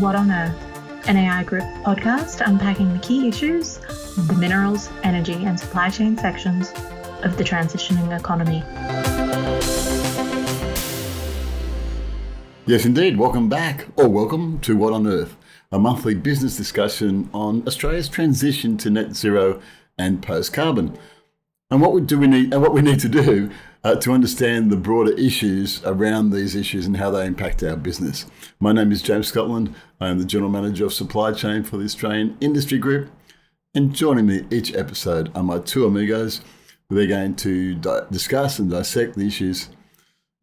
What on Earth, an AI Group podcast unpacking the key issues the minerals, energy, and supply chain sections of the transitioning economy. Yes, indeed. Welcome back, or welcome to What on Earth, a monthly business discussion on Australia's transition to net zero and post carbon. And what we do we need, and what we need to do uh, to understand the broader issues around these issues and how they impact our business. My name is James Scotland. I am the General Manager of Supply Chain for the Australian Industry Group. And joining me each episode are my two amigos. They're going to di- discuss and dissect the issues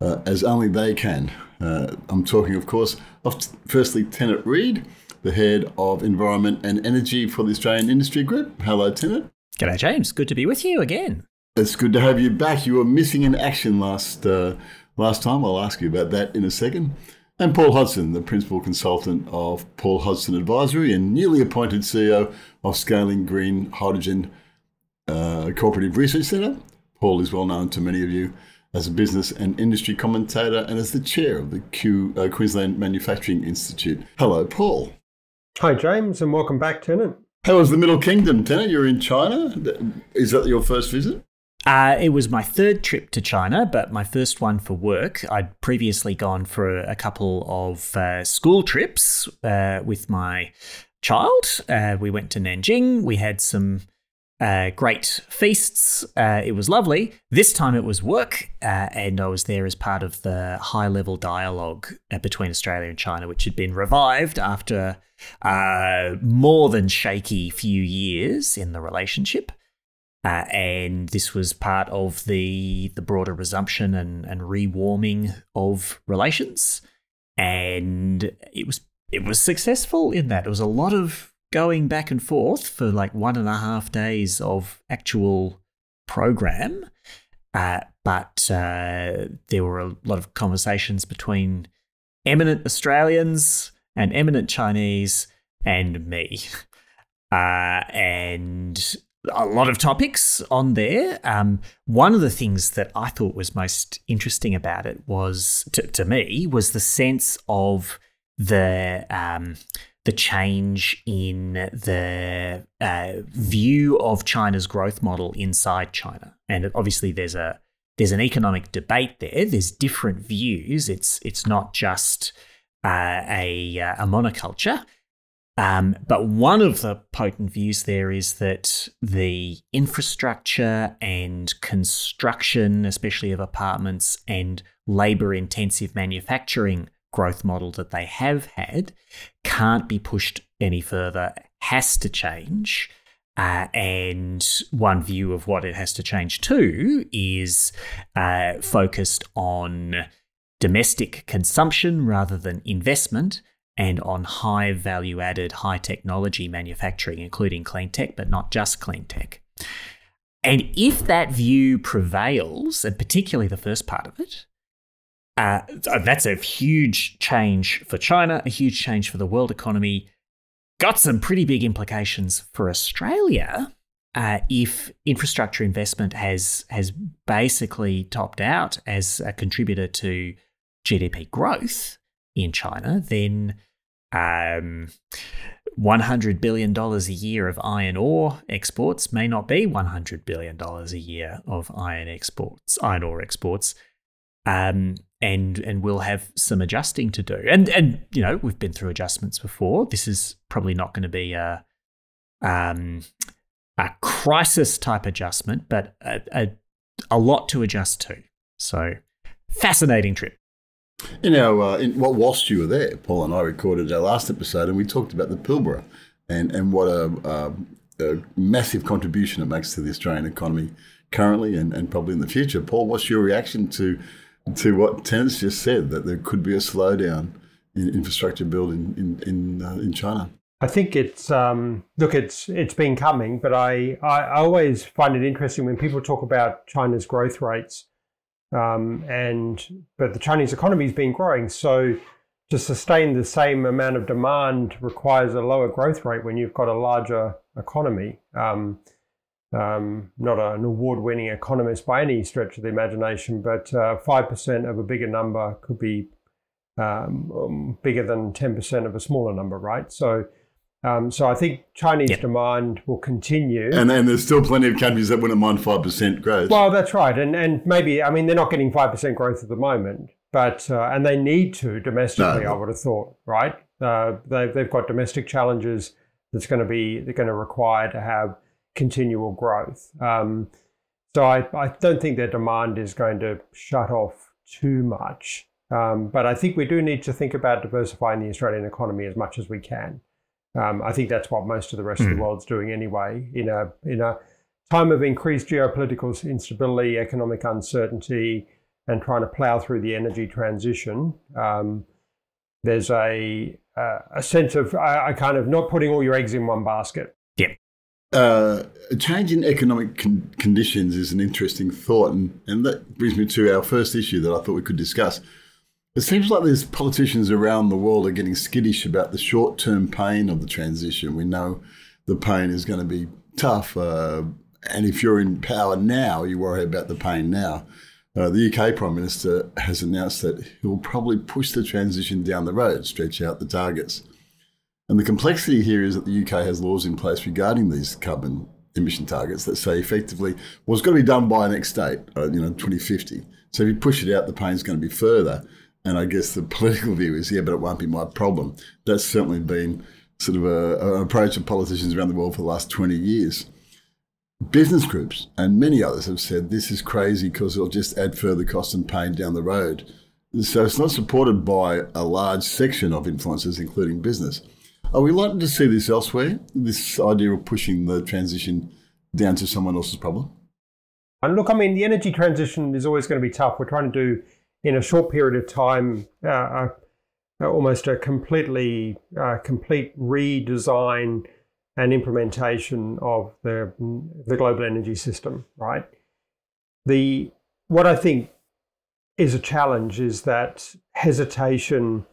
uh, as only they can. Uh, I'm talking, of course, of firstly Tennant Reed, the head of environment and energy for the Australian Industry Group. Hello, Tennant. G'day, James. Good to be with you again. It's good to have you back. You were missing in action last uh, last time. I'll ask you about that in a second. And Paul Hudson, the principal consultant of Paul Hudson Advisory and newly appointed CEO of Scaling Green Hydrogen uh, Cooperative Research Centre. Paul is well known to many of you as a business and industry commentator and as the chair of the Q, uh, Queensland Manufacturing Institute. Hello, Paul. Hi, James, and welcome back, Tennant. How was the Middle Kingdom, Tennant? You're in China. Is that your first visit? Uh, it was my third trip to China, but my first one for work. I'd previously gone for a couple of uh, school trips uh, with my child. Uh, we went to Nanjing. We had some uh, great feasts. Uh, it was lovely. This time it was work, and I was there as part of the high level dialogue between Australia and China, which had been revived after more than shaky few years in the relationship. Uh, and this was part of the the broader resumption and, and rewarming of relations. And it was it was successful in that. It was a lot of going back and forth for like one and a half days of actual program. Uh, but uh, there were a lot of conversations between eminent Australians and eminent Chinese and me. Uh, and a lot of topics on there. Um, one of the things that I thought was most interesting about it was, to, to me, was the sense of the um, the change in the uh, view of China's growth model inside China, and obviously there's a there's an economic debate there. There's different views. It's it's not just uh, a a monoculture. Um, but one of the potent views there is that the infrastructure and construction, especially of apartments and labor intensive manufacturing growth model that they have had, can't be pushed any further, has to change. Uh, and one view of what it has to change to is uh, focused on domestic consumption rather than investment and on high value added, high technology manufacturing, including clean tech, but not just clean tech. And if that view prevails, and particularly the first part of it, uh, that's a huge change for China, a huge change for the world economy. Got some pretty big implications for Australia uh, if infrastructure investment has has basically topped out as a contributor to GDP growth in China, then um, $100 billion a year of iron ore exports may not be $100 billion a year of iron exports, iron ore exports. Um, and and we'll have some adjusting to do. And and you know we've been through adjustments before. This is probably not going to be a um, a crisis type adjustment, but a, a, a lot to adjust to. So fascinating trip. You know, uh, in, well, whilst you were there, Paul and I recorded our last episode, and we talked about the Pilbara and and what a, a, a, massive contribution it makes to the Australian economy currently and, and probably in the future. Paul, what's your reaction to to what Tennant's just said that there could be a slowdown in infrastructure building in in in, uh, in China? I think it's um, look, it's it's been coming, but I, I always find it interesting when people talk about China's growth rates um, and but the Chinese economy has been growing, so to sustain the same amount of demand requires a lower growth rate when you've got a larger economy. Um, um, not an award-winning economist by any stretch of the imagination, but uh, five uh, percent of a bigger number could be um, bigger than 10% of a smaller number, right? So, um, so I think Chinese yep. demand will continue. And then there's still plenty of countries that wouldn't mind 5% growth. Well, that's right. And, and maybe, I mean, they're not getting 5% growth at the moment, but, uh, and they need to domestically, no. I would have thought, right? Uh, they've, they've got domestic challenges that's going to be, they're going to require to have continual growth. Um, so I, I don't think their demand is going to shut off too much. Um, but I think we do need to think about diversifying the Australian economy as much as we can. Um, I think that's what most of the rest mm. of the hmm. world's doing anyway. In a in a time of increased geopolitical instability, economic uncertainty, and trying to plow through the energy transition, um, there's a a sense of a, a kind of not putting all your eggs in one basket. Yeah. Uh, a change in economic con- conditions is an interesting thought, and, and that brings me to our first issue that I thought we could discuss it seems like there's politicians around the world are getting skittish about the short term pain of the transition. We know the pain is going to be tough. Uh, and if you're in power now, you worry about the pain now. Uh, the UK Prime Minister has announced that he'll probably push the transition down the road, stretch out the targets. And the complexity here is that the UK has laws in place regarding these carbon emission targets that say effectively, well, it's got to be done by next date, uh, you know, 2050. So if you push it out, the pain's going to be further. And I guess the political view is, yeah, but it won't be my problem. That's certainly been sort of a, an approach of politicians around the world for the last 20 years. Business groups and many others have said this is crazy because it'll just add further cost and pain down the road. So it's not supported by a large section of influencers, including business. Are we likely to see this elsewhere? This idea of pushing the transition down to someone else's problem? And look, I mean, the energy transition is always going to be tough. We're trying to do in a short period of time, uh, uh, almost a completely uh, complete redesign and implementation of the the global energy system. Right. The what I think is a challenge is that hesitation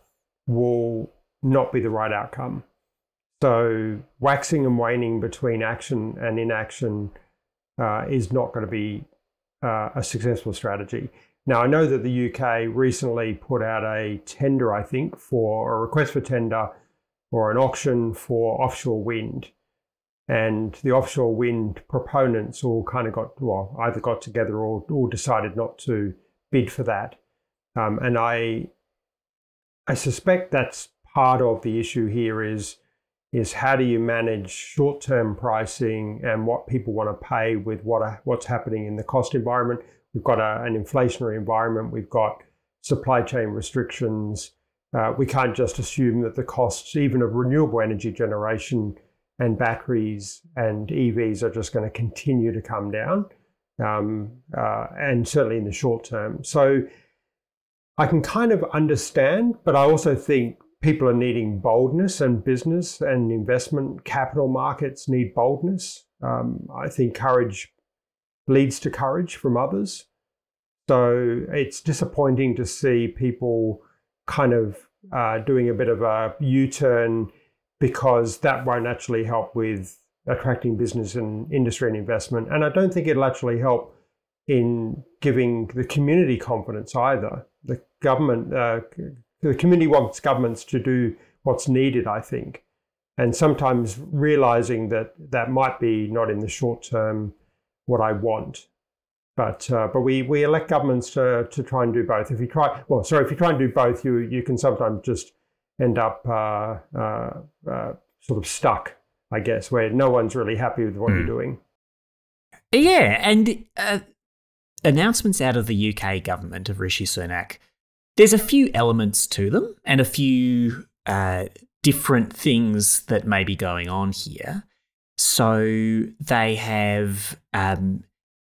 will not be the right outcome. So waxing and waning between action and inaction uh, is not going to be uh, a successful strategy. Now, I know that the UK recently put out a tender, I think, for a request for tender or an auction for offshore wind. And the offshore wind proponents all kind of got, well, either got together or, or decided not to bid for that. Um, and I, I suspect that's part of the issue here is, is how do you manage short-term pricing and what people want to pay with what, what's happening in the cost environment We've got a, an inflationary environment. We've got supply chain restrictions. Uh, we can't just assume that the costs, even of renewable energy generation and batteries and EVs, are just going to continue to come down, um, uh, and certainly in the short term. So I can kind of understand, but I also think people are needing boldness, and business and investment capital markets need boldness. Um, I think courage leads to courage from others. So it's disappointing to see people kind of uh, doing a bit of a U turn because that won't actually help with attracting business and industry and investment. And I don't think it'll actually help in giving the community confidence either. The government, uh, the community wants governments to do what's needed, I think. And sometimes realizing that that might be not in the short term what I want. But uh, but we, we elect governments to, to try and do both. If you try, well, sorry, if you try and do both, you you can sometimes just end up uh, uh, uh sort of stuck, I guess, where no one's really happy with what mm. you're hmm. doing. Yeah, and uh, announcements out of the UK government of Rishi Sunak, there's a few elements to them and a few uh, different things that may be going on here. So they have um,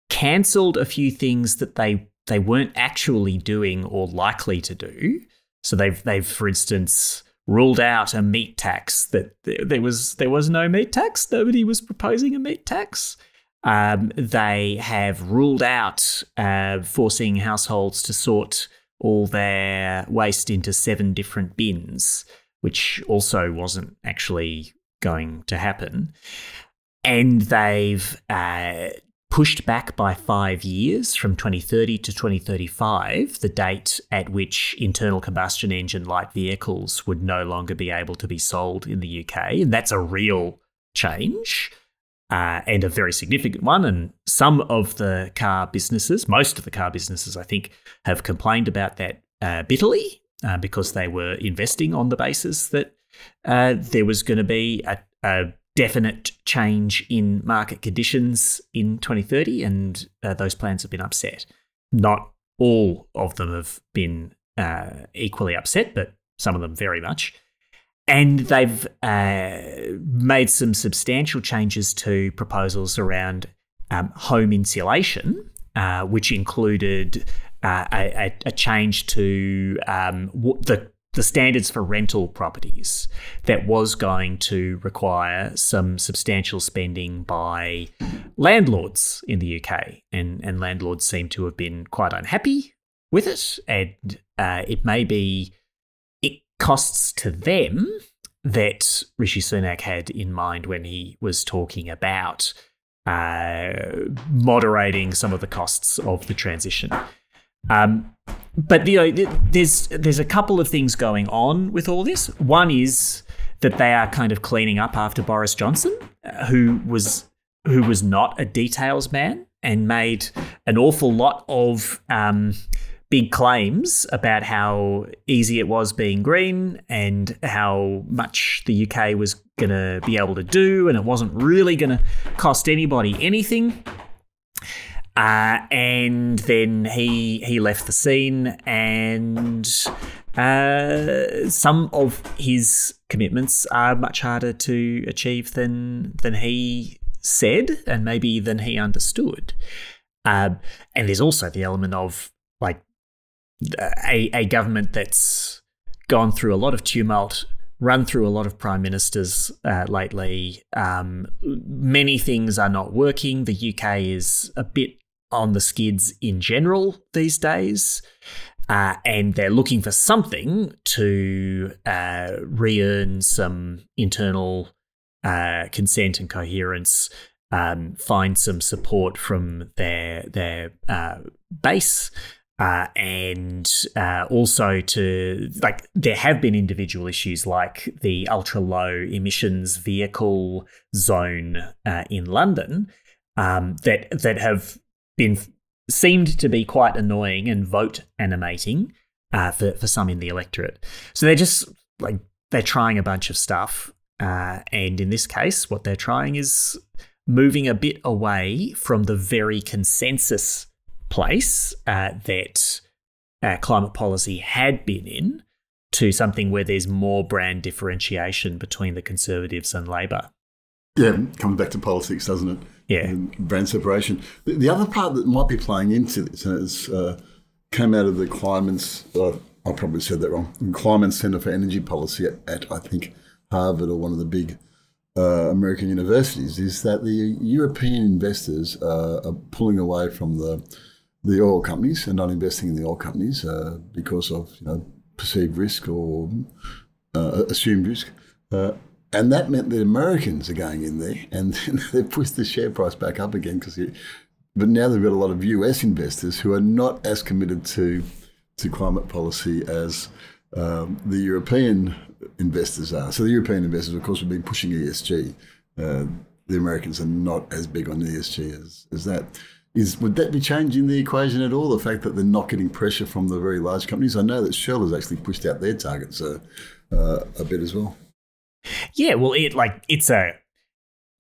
cancelled a few things that they they weren't actually doing or likely to do. So they've they've, for instance, ruled out a meat tax. That there was there was no meat tax. Nobody was proposing a meat tax. Um, they have ruled out uh, forcing households to sort all their waste into seven different bins, which also wasn't actually going to happen. And they've uh, pushed back by five years from 2030 to 2035, the date at which internal combustion engine light vehicles would no longer be able to be sold in the UK. And that's a real change. Uh, and a very significant one. And some of the car businesses, most of the car businesses, I think, have complained about that uh, bitterly uh, because they were investing on the basis that uh, there was going to be a, a, definite change in market conditions in 2030, and uh, those plans have been upset. Not all of them have been uh, equally upset, but some of them very much. And they've uh, made some substantial changes to proposals around um, home insulation, uh, which included uh, a, a, change to um, the the standards for rental properties that was going to require some substantial spending by landlords in the UK. And, and landlords seem to have been quite unhappy with it. And uh, it may be it costs to them that Rishi Sunak had in mind when he was talking about uh, moderating some of the costs of the transition. Um, but you know, there's there's a couple of things going on with all this. One is that they are kind of cleaning up after Boris Johnson, uh, who was who was not a details man and made an awful lot of um, big claims about how easy it was being green and how much the UK was going to be able to do, and it wasn't really going to cost anybody anything. Uh, and then he he left the scene, and uh, some of his commitments are much harder to achieve than than he said, and maybe than he understood. Uh, and there's also the element of like a a government that's gone through a lot of tumult run through a lot of prime ministers uh, lately. Um, many things are not working. The UK is a bit on the skids in general these days. Uh, and they're looking for something to uh, re earn some internal uh, consent and coherence, um, find some support from their, their uh, base. Uh, and uh, also to like there have been individual issues like the ultra low emissions vehicle zone in London um, that that have been seemed to be quite annoying and vote animating uh, for for some in the electorate. So they're just like they're trying a bunch of stuff, uh, and in this case, what they're trying is moving a bit away from the very consensus place uh, that uh, climate policy had been in to something where there's more brand differentiation between the Conservatives and Labor. Yeah, comes back to politics, doesn't it? Yeah. brand separation. The, the, other part that might be playing into this, and it's uh, came out of the Kleinman's, uh, I probably said that wrong, Kleinman Center for Energy Policy at, at, I think, Harvard or one of the big uh, American universities, is that the European investors uh, are pulling away from the the oil companies and not investing in the oil companies uh, because of you know perceived risk or uh, assumed risk. And that meant that Americans are going in there and they've pushed the share price back up again because but now they've got a lot of US investors who are not as committed to to climate policy as um, the European investors are. So the European investors, of course, have been pushing ESG. Uh, the Americans are not as big on ESG as, as that. Is would that be changing the equation at all? The fact that they're not getting pressure from the very large companies. I know that Shell has actually pushed out their targets uh, uh, a bit as well. Yeah, well, it like it's a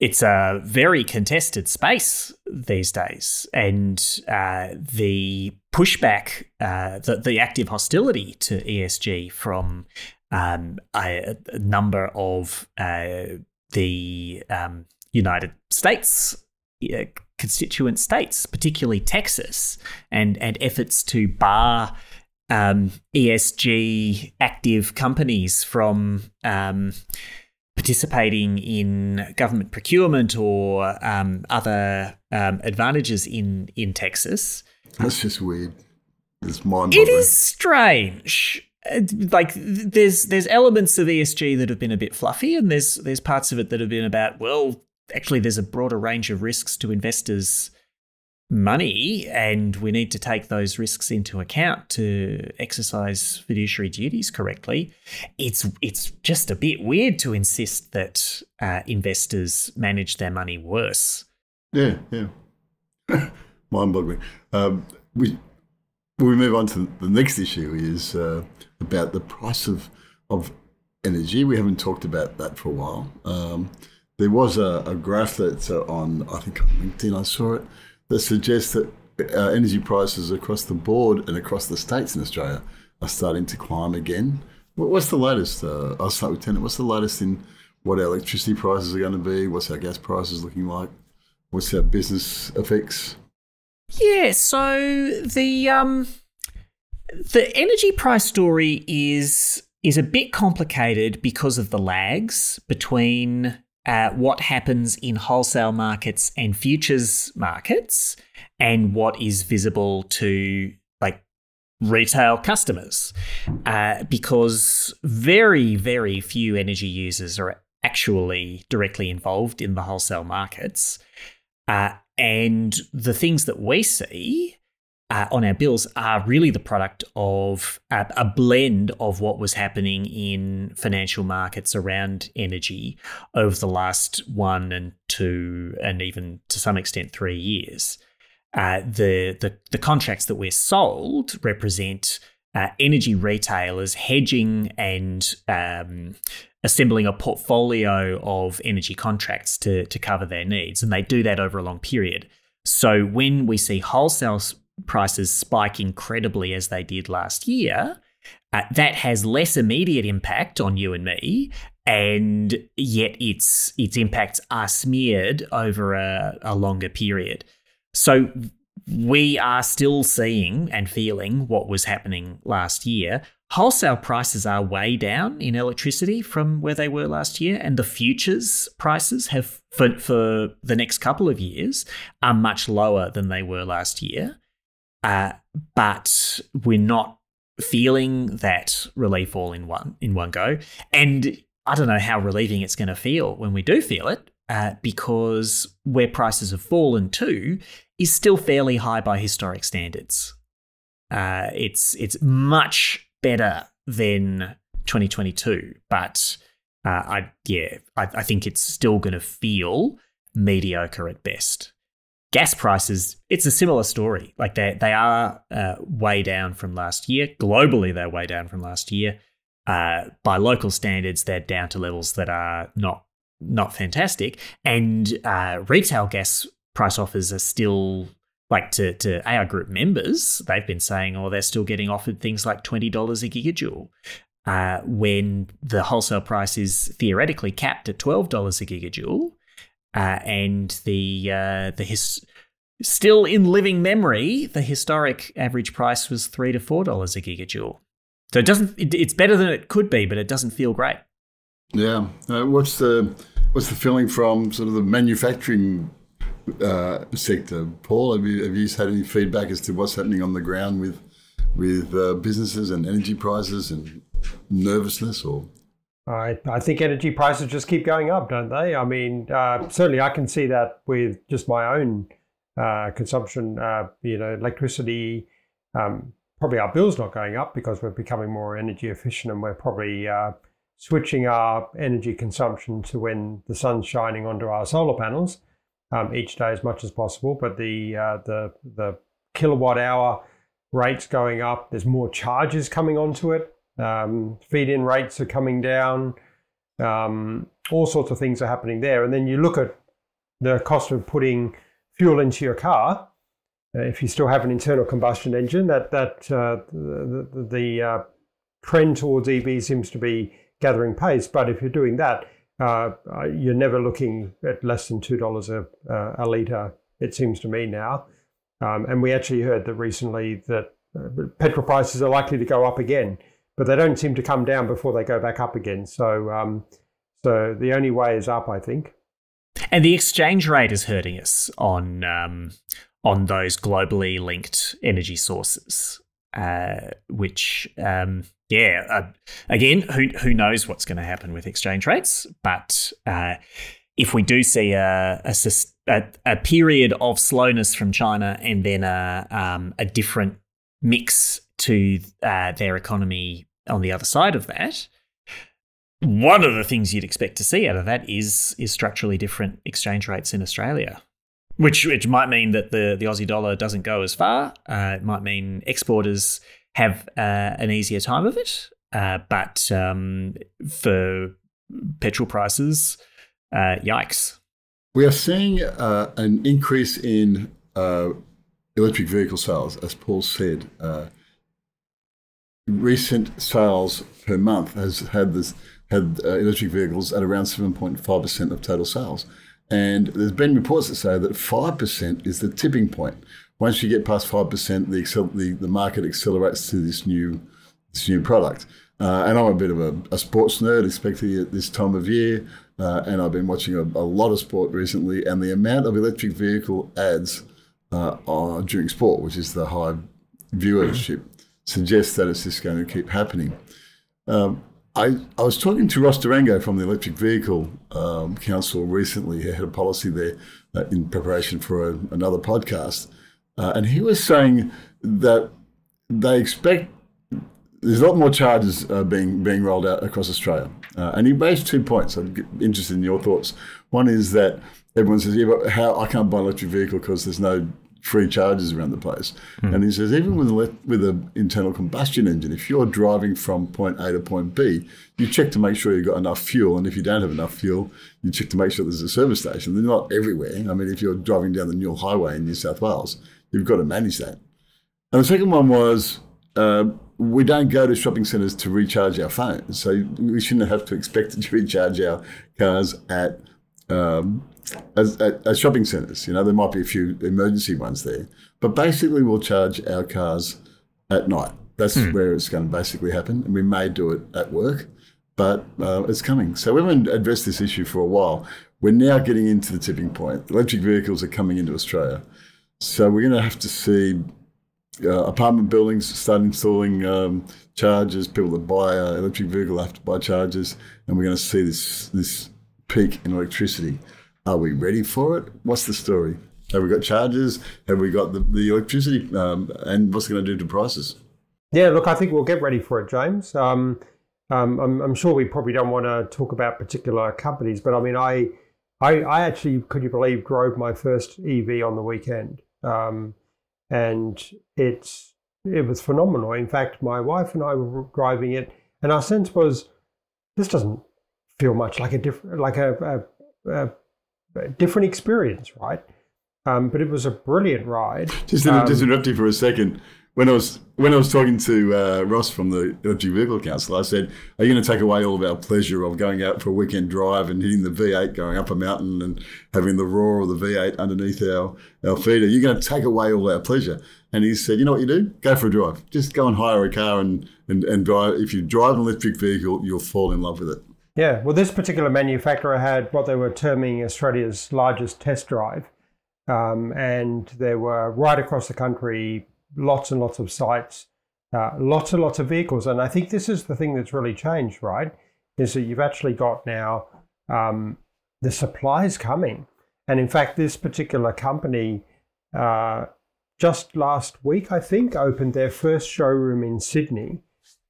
it's a very contested space these days, and uh, the pushback, uh, the the active hostility to ESG from um, a, a, number of uh, the um, United States constituent states, particularly Texas, and and efforts to bar um, ESG active companies from um, participating in government procurement or um, other um, advantages in in Texas. That's just weird. It's mind. It is strange. Uh, like there's there's elements of ESG that have been a bit fluffy, and there's there's parts of it that have been about well, actually, there's a broader range of risks to investors money and we need to take those risks into account to exercise fiduciary duties correctly. It's it's just a bit weird to insist that uh, investors manage their money worse. Yeah, yeah, mind-boggling. Um, we we move on to the next issue is uh, about the price of of energy. We haven't talked about that for a while. Um, there was a, a graph that's uh, on I think on LinkedIn. I saw it that suggests that uh, energy prices across the board and across the states in Australia are starting to climb again. What's the latest? Uh, I'll start with Tennant. What's the latest in what our electricity prices are going to be? What's our gas prices looking like? What's our business effects? Yeah, so the um, the energy price story is is a bit complicated because of the lags between uh, what happens in wholesale markets and futures markets and what is visible to like retail customers. Uh, because very very few energy users are actually directly involved in the wholesale markets. Uh, and the things that we see uh, on our bills are really the product of a, a, blend of what was happening in financial markets around energy over the last one and two, and even to some extent three years. Uh, the, the the contracts that we're sold represent uh, energy retailers hedging and um, assembling a portfolio of energy contracts to to cover their needs, and they do that over a long period. So when we see wholesale prices spike incredibly as they did last year, uh, that has less immediate impact on you and me, and yet its its impacts are smeared over a, a longer period. So we are still seeing and feeling what was happening last year. Wholesale prices are way down in electricity from where they were last year, and the futures prices have for, for the next couple of years are much lower than they were last year. Uh, but we're not feeling that relief all in one in one go. And I don't know how relieving it's going to feel when we do feel it, uh, because where prices have fallen to is still fairly high by historic standards. Uh, it's it's much better than 2022, but uh, I yeah I, I think it's still going to feel mediocre at best gas prices, it's a similar story. Like they they are uh, way down from last year. Globally, they're way down from last year. Uh, by local standards, they're down to levels that are not not fantastic. And uh, retail gas price offers are still like to to AI Group members. They've been saying, oh, they're still getting offered things like twenty dollars a gigajoule. Uh, when the wholesale price is theoretically capped at twelve dollars a gigajoule, uh, and the uh, the his still in living memory, the historic average price was three to four dollars a gigajoule. So it doesn't. It, it's better than it could be, but it doesn't feel great. Yeah. Uh, what's the what's the feeling from sort of the manufacturing uh, sector, Paul? Have you have you had any feedback as to what's happening on the ground with with uh, businesses and energy prices and nervousness or I, I think energy prices just keep going up, don't they? I mean, uh, certainly I can see that with just my own uh, consumption. Uh, you know, electricity. Um, probably our bills not going up because we're becoming more energy efficient, and we're probably uh, switching our energy consumption to when the sun's shining onto our solar panels um, each day as much as possible. But the uh, the the kilowatt hour rates going up. There's more charges coming onto it. Um, feed in rates are coming down. Um, all sorts of things are happening there. And then you look at the cost of putting fuel into your car. Uh, if you still have an internal combustion engine, that that uh, the, the, the uh, trend towards EV seems to be gathering pace. But if you're doing that, uh, uh, you're never looking at less than two dollars a uh, a liter. It seems to me now. Um, and we actually heard that recently that petrol prices are likely to go up again but they don't seem to come down before they go back up again. So, um, so the only way is up, I think. And the exchange rate is hurting us on um, on those globally linked energy sources, uh, which um, yeah, uh, again, who who knows what's going to happen with exchange rates? But uh, if we do see a, a, a, period of slowness from China and then a, um, a different mix to uh, their economy on the other side of that. One of the things you'd expect to see out of that is is structurally different exchange rates in Australia, which which might mean that the the Aussie dollar doesn't go as far. Uh, it might mean exporters have uh, an easier time of it, uh, but um, for petrol prices, uh, yikes. We are seeing uh, an increase in uh, electric vehicle sales, as Paul said. Recent sales per month has had this had uh, electric vehicles at around 7.5% of total sales. And there's been reports that say that 5% is the tipping point. Once you get past 5%, the, accel- the, the market accelerates to this new, this new product. Uh, and I'm a bit of a, a, sports nerd, especially at this time of year. Uh, and I've been watching a, a, lot of sport recently. And the amount of electric vehicle ads uh, during sport, which is the high viewership, suggests that it's just going to keep happening. Um, I, I was talking to Ross De Rango from the Electric Vehicle um, Council recently. He had a policy there uh, in preparation for a, another podcast. Uh, and he was saying that they expect there's a lot more charges uh, being being rolled out across Australia. Uh, and he raised two points. I'm interested in your thoughts. One is that everyone says, yeah, but how I can't buy an electric vehicle because there's no free charges around the place. Mm. And he says, even with an with an internal combustion engine, if you're driving from point A to point B, you check to make sure you've got enough fuel. And if you don't have enough fuel, you check to make sure there's a service station. They're not everywhere. I mean, if you're driving down the Newell Highway in New South Wales, you've got to manage that. And the second one was uh, we don't go to shopping centres to recharge our phones. So we shouldn't have to expect to recharge our cars at um, as, at, at shopping centres. You know, there might be a few emergency ones there, but basically we'll charge our cars at night. That's hmm. where it's going to basically happen, and we may do it at work, but uh, it's coming. So we haven't addressed this issue for a while. We're now getting into the tipping point. Electric vehicles are coming into Australia, so we're going to have to see uh, apartment buildings start installing um, chargers. People that buy an electric vehicle have to buy chargers, and we're going to see this this peak in electricity. Are we ready for it? What's the story? Have we got charges? Have we got the, the electricity? Um, and what's it going to do to prices? Yeah, look, I think we'll get ready for it, James. Um, um, I'm, I'm, sure we probably don't want to talk about particular companies, but I mean, I, I, I actually, could you believe, drove my first EV on the weekend, um, and it's it was phenomenal. In fact, my wife and I were driving it, and our sense was this doesn't feel much like a different, like a, a, a different experience, right? Um, but it was a brilliant ride. Just, um, just interrupt you for a second. When I was when I was talking to uh, Ross from the Electric Vehicle Council, I said, "Are you going to take away all of our pleasure of going out for a weekend drive and hitting the V8, going up a mountain, and having the roar of the V8 underneath our our feet? Are you going to take away all our pleasure?" And he said, "You know what you do? Go for a drive. Just go and hire a car and and, and drive. If you drive an electric vehicle, you'll fall in love with it." Yeah, well, this particular manufacturer had what they were terming Australia's largest test drive. Um, and there were right across the country lots and lots of sites, uh, lots and lots of vehicles. And I think this is the thing that's really changed, right? Is that you've actually got now um, the supplies coming. And in fact, this particular company uh, just last week, I think, opened their first showroom in Sydney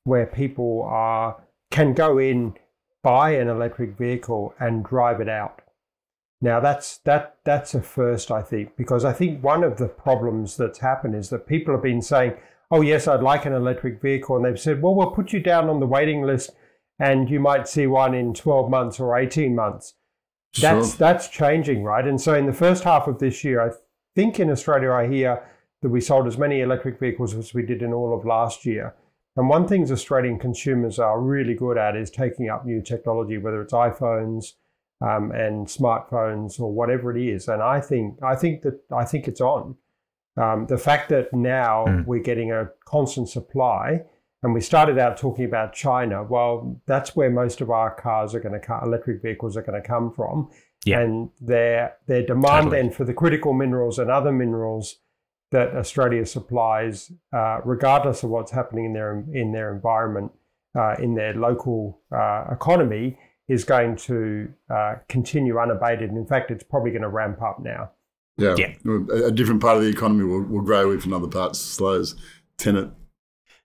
where people are can go in buy an electric vehicle and drive it out. Now that's that that's a first, I think, because I think one of the problems that's happened is that people have been saying, "Oh yes, I'd like an electric vehicle," and they've said, "Well, we'll put you down on the waiting list, and you might see one in 12 months or 18 months." That's that's changing, right? And so in the first half of this year, I think in Australia, I hear that we sold as many electric vehicles as we did in all of last year. And one thing Australian consumers are really good at is taking up new technology, whether it's iPhones um, and smartphones or whatever it is. And I think I think that I think it's on. Um, the fact that now mm. we're getting a constant supply, and we started out talking about China. Well, that's where most of our cars are going to come, electric vehicles are going to come from. Yeah. And their their demand totally. then for the critical minerals and other minerals that Australia supplies, uh, regardless of what's happening in their in their environment, uh, in their local uh, economy, is going to uh, continue unabated. In fact, it's probably going to ramp up now. Yeah, yeah. A, a, different part of the economy will, will grow if another part slows. Tennant.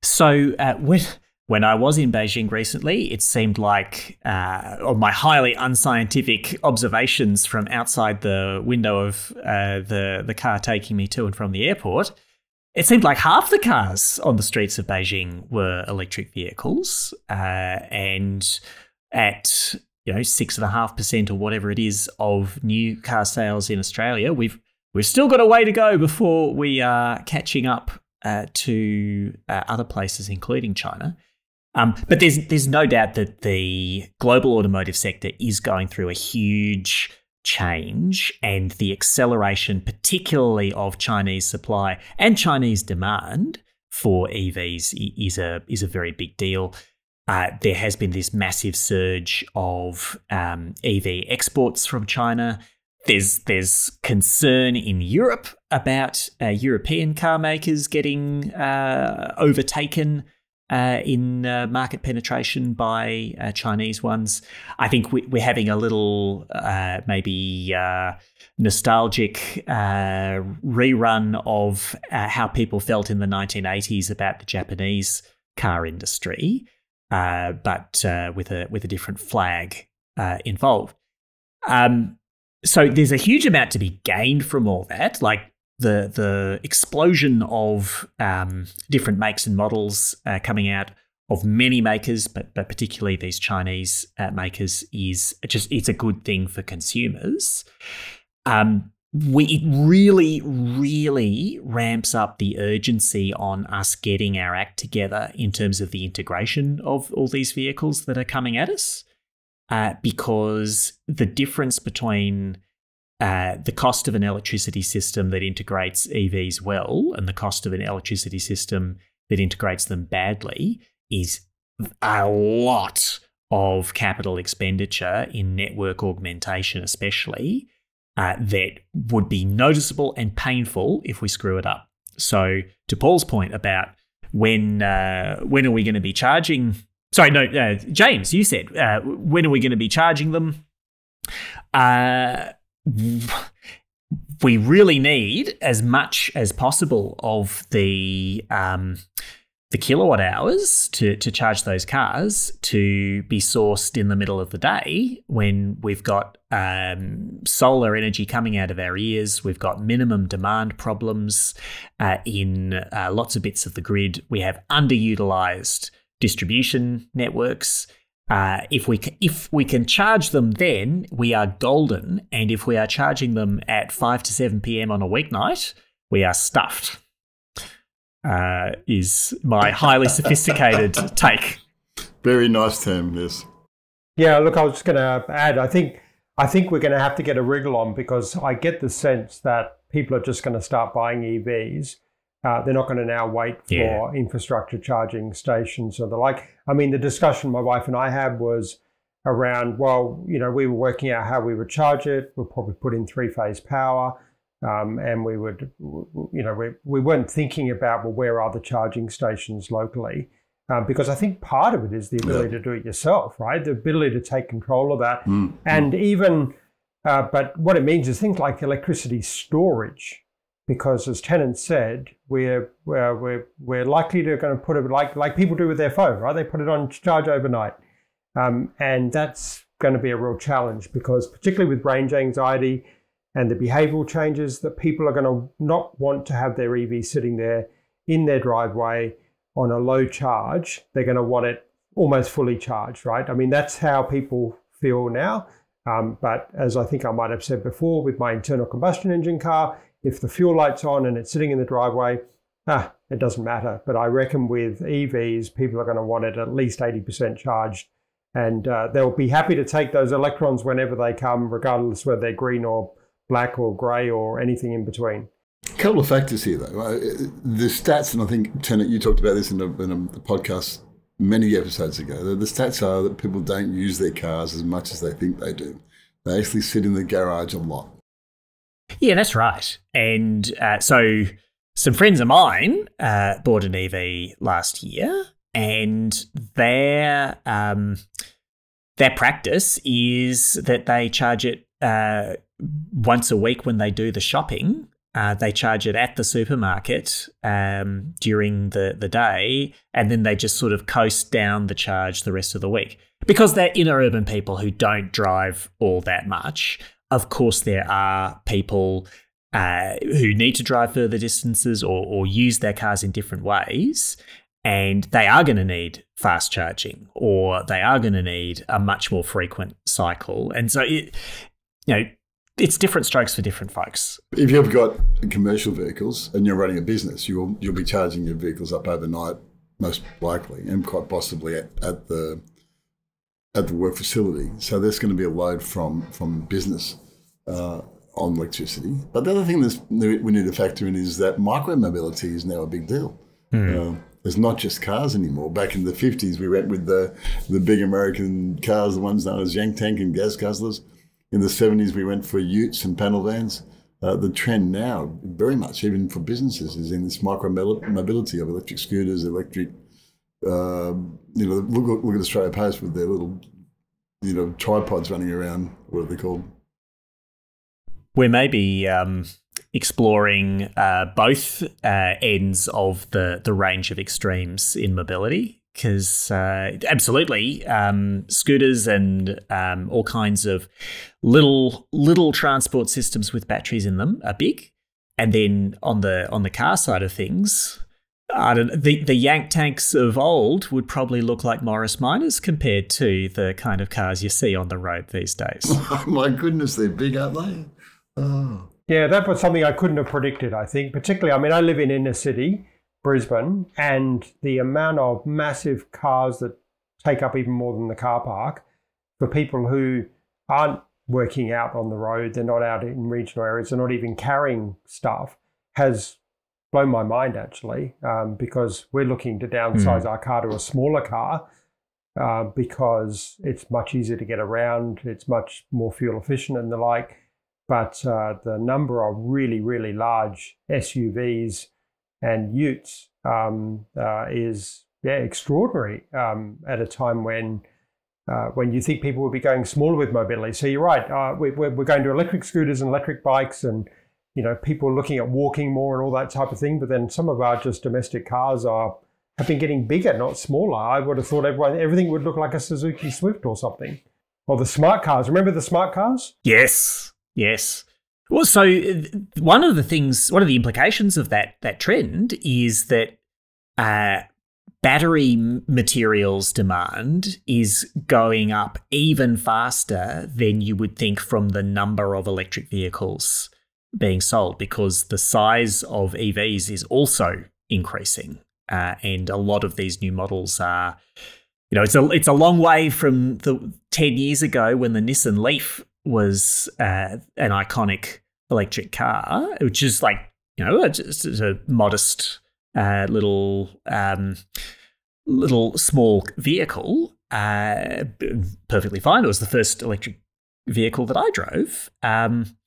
So uh, when when I was in Beijing recently, it seemed like, uh, of my highly unscientific observations from outside the window of uh, the the car taking me to and from the airport, it seemed like half the cars on the streets of Beijing were electric vehicles, uh, and at you know six and a half percent or whatever it is of new car sales in Australia, we've we've still got a way to go before we are catching up uh, to uh, other places, including China. Um, but there's there's no doubt that the global automotive sector is going through a huge change, and the acceleration, particularly of Chinese supply and Chinese demand for EVs, is a is a very big deal. Uh, there has been this massive surge of um, EV exports from China. There's there's concern in Europe about uh, European car makers getting uh, overtaken uh, in uh, market penetration by uh, Chinese ones. I think we, are having a little uh, maybe uh, nostalgic uh, rerun of how people felt in the 1980s about the Japanese car industry, but with a with a different flag involved. Um, so there's a huge amount to be gained from all that. Like the the explosion of um, different makes and models uh, coming out of many makers, but but particularly these Chinese uh, makers is just it's a good thing for consumers. Um, we it really really ramps up the urgency on us getting our act together in terms of the integration of all these vehicles that are coming at us, uh, because the difference between uh, the cost of an electricity system that integrates EVs well and the cost of an electricity system that integrates them badly is a lot of capital expenditure in network augmentation, especially, uh, that would be noticeable and painful if we screw it up. So, to Paul's point about when uh, when are we going to be charging? Sorry, no, uh, James, you said uh, when are we going to be charging them? We really need as much as possible of the um, the kilowatt hours to, to charge those cars to be sourced in the middle of the day when we've got um, solar energy coming out of our ears. We've got minimum demand problems uh, in uh, lots of bits of the grid. We have underutilized distribution networks. Uh, if we can, if we can charge them, then we are golden. And if we are charging them at five to seven p.m. on a weeknight, we are stuffed. Uh, is my highly sophisticated take. Very nice term, yes. Yeah, look, I was just going to add. I think I think we're going to have to get a wriggle on because I get the sense that people are just going to start buying EVs uh, they're not going to now wait for yeah. infrastructure charging stations or the like. I mean, the discussion my wife and I had was around, well, you know, we were working out how we would charge it. We'll probably put in three phase power. Um, and we would, you know, we, we weren't thinking about, well, where are the charging stations locally? Um, because I think part of it is the ability yeah. to do it yourself, right? The ability to take control of that. Mm. And even, uh, but what it means is things like electricity storage because as Tennant said, we're, we're, we're, we're likely to going to put it like, like people do with their phone, right? They put it on charge overnight. Um, and that's going to be a real challenge because particularly with range anxiety and the behavioral changes that people are going to not want to have their EV sitting there in their driveway on a low charge. They're going to want it almost fully charged, right? I mean, that's how people feel now. Um, but as I think I might have said before, with my internal combustion engine car, if the fuel light's on and it's sitting in the driveway, ah, it doesn't matter. But I reckon with EVs, people are going to want it at least 80% charged. And uh, they'll be happy to take those electrons whenever they come, regardless whether they're green or black or grey or anything in between. A couple of factors here, though. Uh, the stats, and I think, Tennant, you talked about this in a, in a podcast many episodes ago. The stats are that people don't use their cars as much as they think they do. They actually sit in the garage a lot. Yeah, that's right. And uh, so some friends of mine uh, bought an EV last year, and their um, their practice is that they charge it uh, once a week when they do the shopping. Uh, they charge it at the supermarket um, during the, the day, and then they just sort of coast down the charge the rest of the week. Because they're inner urban people who don't drive all that much. Of course, there are people uh, who need to drive further distances or, or use their cars in different ways and they are going to need fast charging or they are going to need a much more frequent cycle. And so it you know it's different strokes for different folks. If you've got commercial vehicles and you're running a business you'll you'll be charging your vehicles up overnight most likely and quite possibly at, at the at the work facility. So there's going to be a load from from business uh, on electricity but the other thing that we need to factor in is that micro mobility is now a big deal uh, there's not just cars anymore. Back in the 50s, we went with the, the big American cars, the ones known as Yank Tank and gas guzzlers. In the 70s, we went for utes and panel vans. Uh, the trend now, very much, even for businesses, is in this micro mobility of electric scooters, electric, uh, you know, look, look at Australia Post with their little, you know, tripods running around. What are they called? We may be um, exploring uh, both uh, ends of the the range of extremes in mobility because uh, absolutely um, scooters and um, all kinds of little little transport systems with batteries in them are big and then on the on the car side of things I don't the the yank tanks of old would probably look like Morris Minors compared to the kind of cars you see on the road these days. Oh, my goodness, they're big, aren't they? Oh. Yeah, that was something I couldn't have predicted, I think. Particularly, I mean, I live in inner city, Brisbane, and the amount of massive cars that take up even more than the car park for people who aren't working out on the road, they're not out in regional areas, they're not even carrying stuff, has blown my mind actually, um, because we're looking to downsize mm. our car to a smaller car. Uh, because it's much easier to get around, it's much more fuel efficient and the like but uh, the number of really, really large SUVs and utes um, uh, is yeah, extraordinary um, at a time when uh, when you think people will be going smaller with mobility. So you're right. Uh, we, are going to electric scooters and electric bikes, and you know people looking at walking more and all that type of thing. But then some of our just domestic cars are have been getting bigger, not smaller. I would have thought everyone everything would look like a Suzuki Swift or something. Or the smart cars. Remember the smart cars? Yes. Yes. Well, so uh, one of the things, one of the implications of that that trend is that uh, battery materials demand is going up even faster than you would think from the number of electric vehicles being sold, because the size of EVs is also increasing, uh, and a lot of these new models are. You know, it's a it's a long way from the ten years ago when the Nissan Leaf was uh, an iconic electric car, which is like you know just a modest uh, little um, little small vehicle, uh, perfectly fine. It was the first electric vehicle that I drove. Um,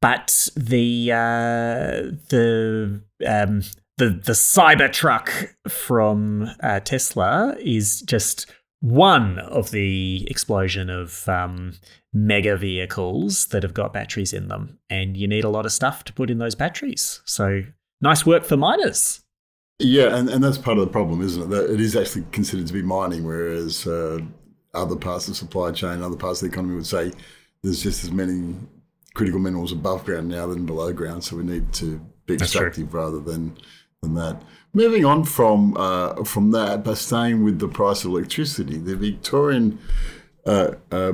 but the uh, the um, the the Cybertruck from uh, Tesla is just one of the explosion of um, mega vehicles that have got batteries in them, and you need a lot of stuff to put in those batteries. So nice work for miners. Yeah, and, and that's part of the problem, isn't it? That it is actually considered to be mining, whereas uh, other parts of the supply chain, other parts of the economy would say there's just as many critical minerals above ground now than below ground, so we need to be extractive rather than than that. Moving on from uh, from that, but staying with the price of electricity, the Victorian uh, uh,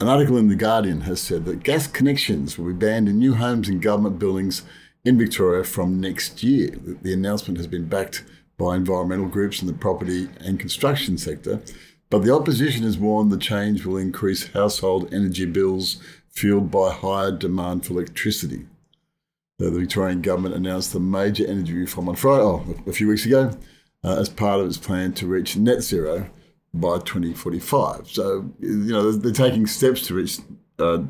an article in the Guardian has said that gas connections will be banned in new homes and government buildings in Victoria from next year. The announcement has been backed by environmental groups in the property and construction sector, but the opposition has warned the change will increase household energy bills fueled by higher demand for electricity the Victorian government announced a major energy reform on Friday, oh, a few weeks ago, uh, as part of its plan to reach net zero by 2045. So, you know, they're taking steps to reach uh,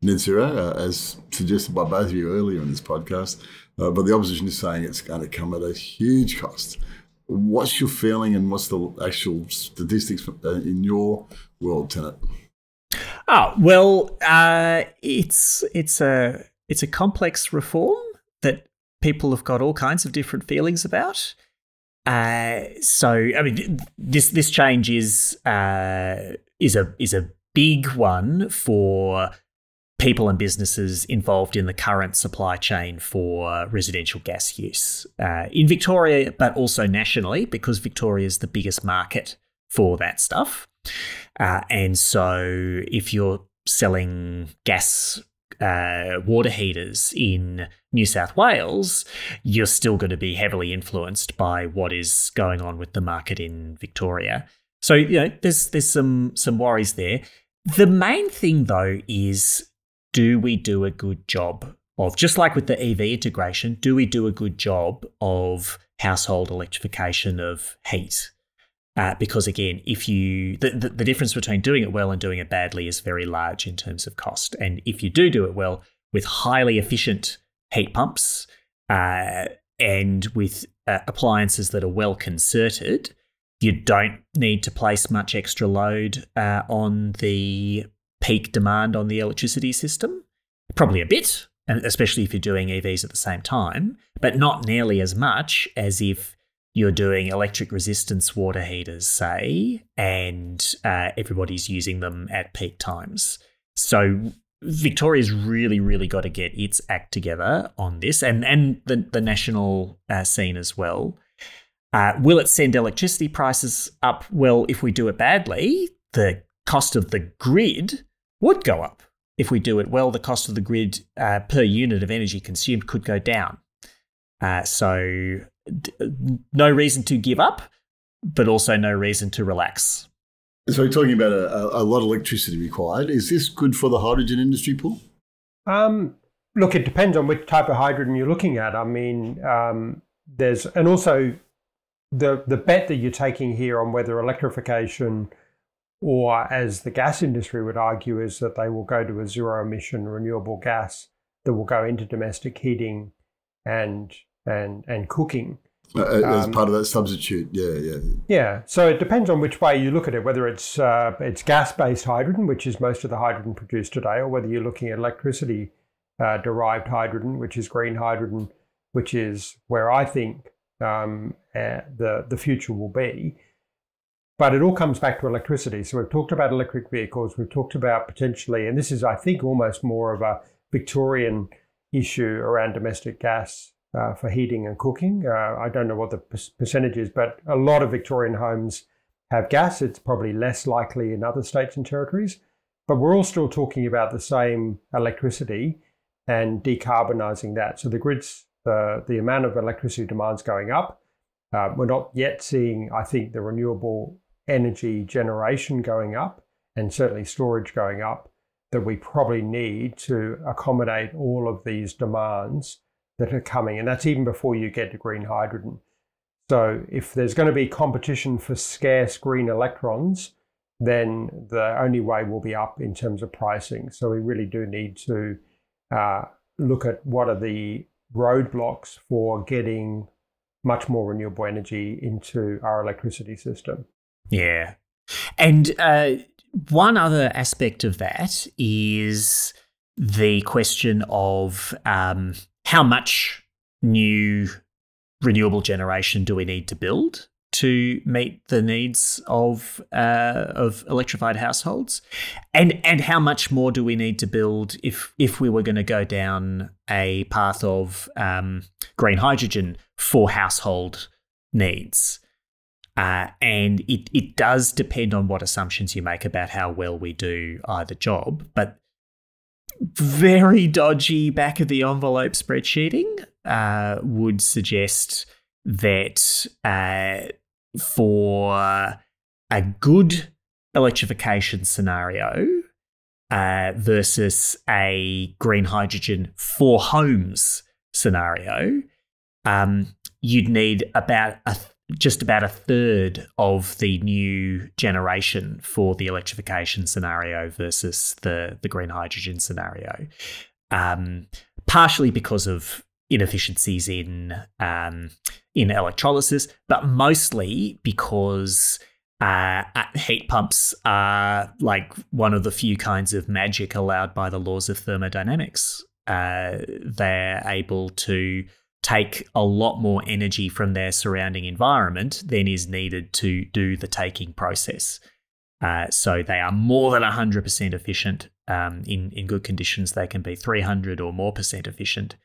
net zero, uh, as suggested by both of you earlier in this podcast. Uh, but the opposition is saying it's going to come at a huge cost. What's your feeling and what's the actual statistics uh, in your world, Tennant? Oh well, uh, it's it's a it's a complex reform that people have got all kinds of different feelings about. Uh, so I mean, this this change is uh, is a is a big one for people and businesses involved in the current supply chain for residential gas use uh, in Victoria, but also nationally, because Victoria is the biggest market for that stuff. Uh, and so, if you're selling gas uh, water heaters in New South Wales, you're still going to be heavily influenced by what is going on with the market in Victoria. So you know, there's there's some some worries there. The main thing though is do we do a good job of just like with the EV integration, do we do a good job of household electrification of heat? Uh, because again, if you the, the, the difference between doing it well and doing it badly is very large in terms of cost. And if you do do it well with highly efficient heat pumps uh, and with uh, appliances that are well concerted, you don't need to place much extra load uh, on the peak demand on the electricity system. Probably a bit, especially if you're doing EVs at the same time, but not nearly as much as if you're doing electric resistance water heaters, say, and uh, everybody's using them at peak times. So Victoria's really, really got to get its act together on this, and and the the national uh, scene as well. Uh, will it send electricity prices up? Well, if we do it badly, the cost of the grid would go up. If we do it well, the cost of the grid uh, per unit of energy consumed could go down. Uh, so, d- no reason to give up, but also no reason to relax. So, you're talking about a, a lot of electricity required. Is this good for the hydrogen industry, Paul? Um, look, it depends on which type of hydrogen you're looking at. I mean, um, there's, and also the the bet that you're taking here on whether electrification or as the gas industry would argue is that they will go to a zero emission renewable gas that will go into domestic heating and and and cooking uh, as um, part of that substitute yeah yeah yeah so it depends on which way you look at it whether it's uh, it's gas based hydrogen which is most of the hydrogen produced today or whether you're looking at electricity uh, derived hydrogen which is green hydrogen which is where i think um, uh, the the future will be. But it all comes back to electricity. So we've talked about electric vehicles. We've talked about potentially, and this is, I think, almost more of a Victorian issue around domestic gas uh, for heating and cooking. Uh, I don't know what the percentage is, but a lot of Victorian homes have gas. It's probably less likely in other states and territories. But we're all still talking about the same electricity and decarbonising that. So the grid's the, the amount of electricity demand's going up. Uh, we're not yet seeing, I think, the renewable energy generation going up and certainly storage going up that we probably need to accommodate all of these demands that are coming. And that's even before you get to green hydrogen. So if there's going to be competition for scarce green electrons, then the only way will be up in terms of pricing. So we really do need to uh, look at what are the roadblocks for getting much more renewable energy into our electricity system. Yeah. And uh, one other aspect of that is the question of um, how much new renewable generation do we need to build? to meet the needs of uh, of electrified households, and and how much more do we need to build if if we were going to go down a path of um, green hydrogen for household needs? Uh, and it it does depend on what assumptions you make about how well we do either job, but very dodgy back of the envelope spreadsheeting uh, would suggest that uh, for a good electrification scenario uh, versus a green hydrogen for homes scenario, um, you'd need about a just about a third of the new generation for the electrification scenario versus the the green hydrogen scenario. Um, partially because of inefficiencies in um, in electrolysis, but mostly because uh, heat pumps are like one of the few kinds of magic allowed by the laws of thermodynamics. Uh, they're able to take a lot more energy from their surrounding environment than is needed to do the taking process. Uh, so they are more than 100% efficient. Um, in, in good conditions, they can be 300 or more percent efficient.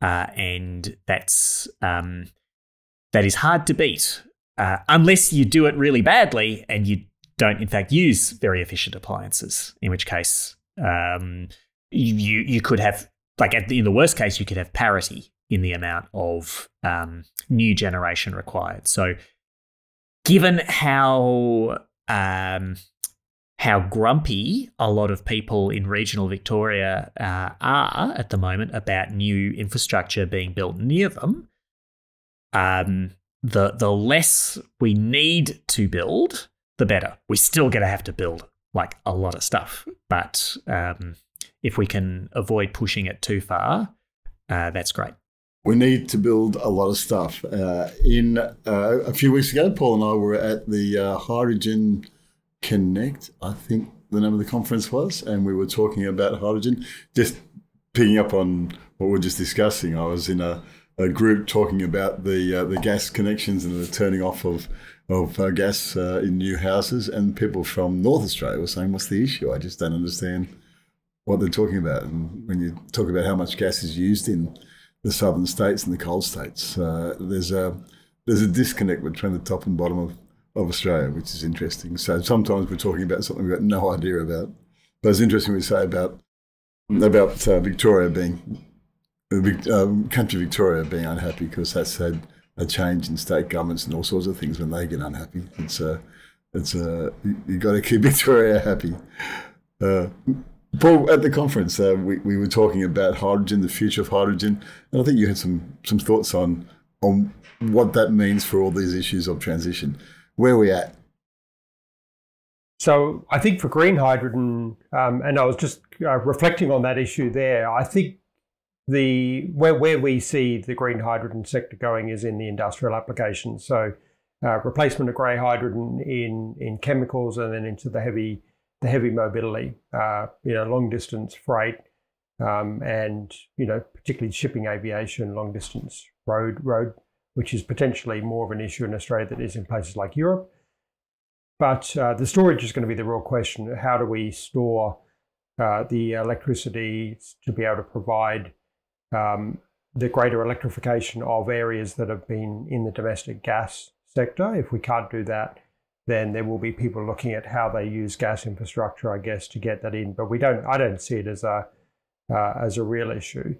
Uh, and that's um, that is hard to beat uh, unless you do it really badly and you don't, in fact, use very efficient appliances. In which case, um, you you could have like in the worst case, you could have parity in the amount of um, new generation required. So, given how um, how grumpy a lot of people in regional Victoria uh, are at the moment about new infrastructure being built near them, um, the the less we need to build, the better. We're still going to have to build like a lot of stuff, but um, if we can avoid pushing it too far, uh, that's great. We need to build a lot of stuff. Uh, in uh, a few weeks ago, Paul and I were at the uh, Hydrogen Connect, I think the name of the conference was, and we were talking about hydrogen. Just picking up on what we are just discussing, I was in a, a group talking about the uh, the gas connections and the turning off of of uh, gas uh, in new houses, and people from North Australia were saying, "What's the issue? I just don't understand what they're talking about." And when you talk about how much gas is used in the southern states and the cold states, uh, there's a there's a disconnect between the top and bottom of of Australia, which is interesting. So sometimes we're talking about something we've got no idea about. But it's interesting we say about about uh, Victoria being um, country Victoria being unhappy because that's had a change in state governments and all sorts of things when they get unhappy. It's a uh, it's a uh, you got to keep Victoria happy. Uh, Paul, at the conference, uh, we, we were talking about hydrogen, the future of hydrogen, and I think you had some some thoughts on on what that means for all these issues of transition. Where are we at? So I think for green hydrogen, um, and I was just uh, reflecting on that issue there. I think the where where we see the green hydrogen sector going is in the industrial applications. So uh, replacement of grey hydrogen in in chemicals and then into the heavy the heavy mobility, uh, you know, long distance freight, um, and you know, particularly shipping, aviation, long distance road road which is potentially more of an issue in Australia than it is in places like Europe. But uh, the storage is going to be the real question. How do we store uh, the electricity to be able to provide um, the greater electrification of areas that have been in the domestic gas sector? If we can't do that, then there will be people looking at how they use gas infrastructure, I guess, to get that in. But we don't. I don't see it as a uh, as a real issue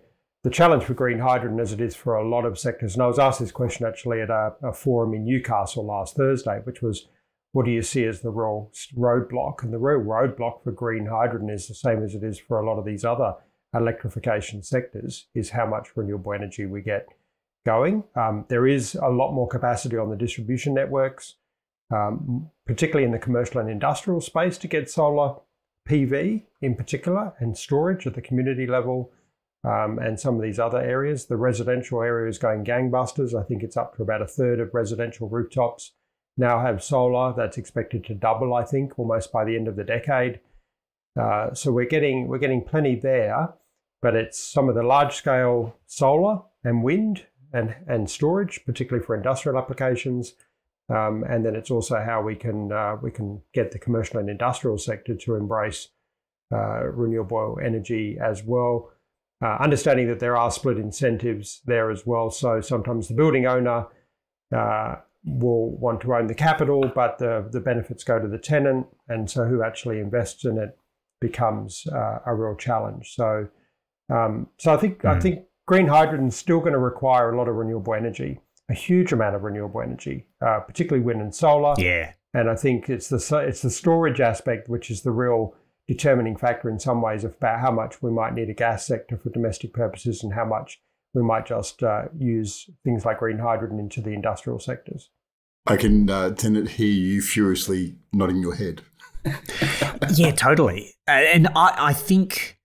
the challenge for green hydrogen, as it is for a lot of sectors, and I was asked this question actually at a, a forum in Newcastle last Thursday, which was, what do you see as the real roadblock? And the real roadblock for green hydrogen is the same as it is for a lot of these other electrification sectors, is how much renewable energy we get going. Um, there is a lot more capacity on the distribution networks, um, particularly in the commercial and industrial space, to get solar PV in particular and storage at the community level um, and some of these other areas. The residential area is going gangbusters. I think it's up to about a third of residential rooftops now have solar. That's expected to double, I think, almost by the end of the decade. Uh, so we're getting we're getting plenty there, but it's some of the large scale solar and wind and and storage, particularly for industrial applications. Um, and then it's also how we can uh, we can get the commercial and industrial sector to embrace uh, renewable energy as well. Uh, understanding that there are split incentives there as well. So sometimes the building owner uh, will want to own the capital, but the, the benefits go to the tenant. And so who actually invests in it becomes uh, a real challenge. So, um, so I think, mm. I hmm. think green hydrogen is still going to require a lot of renewable energy, a huge amount of renewable energy, uh, particularly wind and solar. Yeah. And I think it's the, it's the storage aspect, which is the real determining factor in some ways about how much we might need a gas sector for domestic purposes and how much we might just uh, use things like green hydrogen into the industrial sectors. I can uh, tend to hear you furiously nodding your head. yeah, totally. And I, I think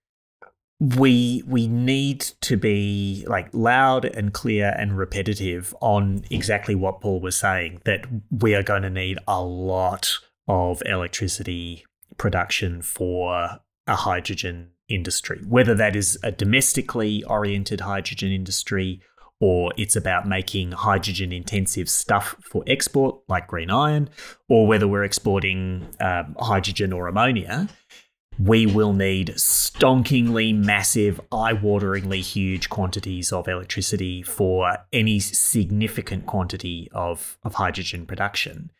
we we need to be like loud and clear and repetitive on exactly what Paul was saying that we are going to need a lot of electricity production for a hydrogen industry. Whether that is a domestically oriented hydrogen industry or it's about making hydrogen intensive stuff for export like green iron or whether we're exporting um, hydrogen or ammonia we will need stonkingly massive, eye wateringly huge quantities of electricity for any significant quantity of, of hydrogen production.